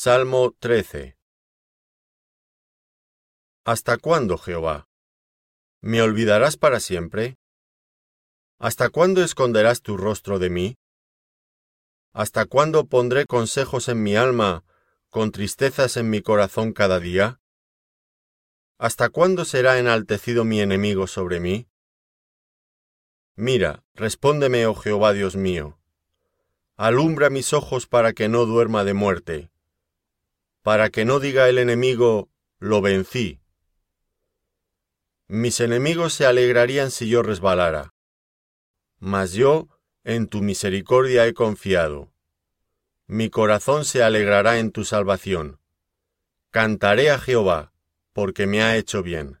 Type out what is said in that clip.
Salmo 13 ¿Hasta cuándo, Jehová? ¿Me olvidarás para siempre? ¿Hasta cuándo esconderás tu rostro de mí? ¿Hasta cuándo pondré consejos en mi alma, con tristezas en mi corazón cada día? ¿Hasta cuándo será enaltecido mi enemigo sobre mí? Mira, respóndeme, oh Jehová Dios mío. Alumbra mis ojos para que no duerma de muerte, para que no diga el enemigo, lo vencí. Mis enemigos se alegrarían si yo resbalara. Mas yo en tu misericordia he confiado. Mi corazón se alegrará en tu salvación. Cantaré a Jehová, porque me ha hecho bien.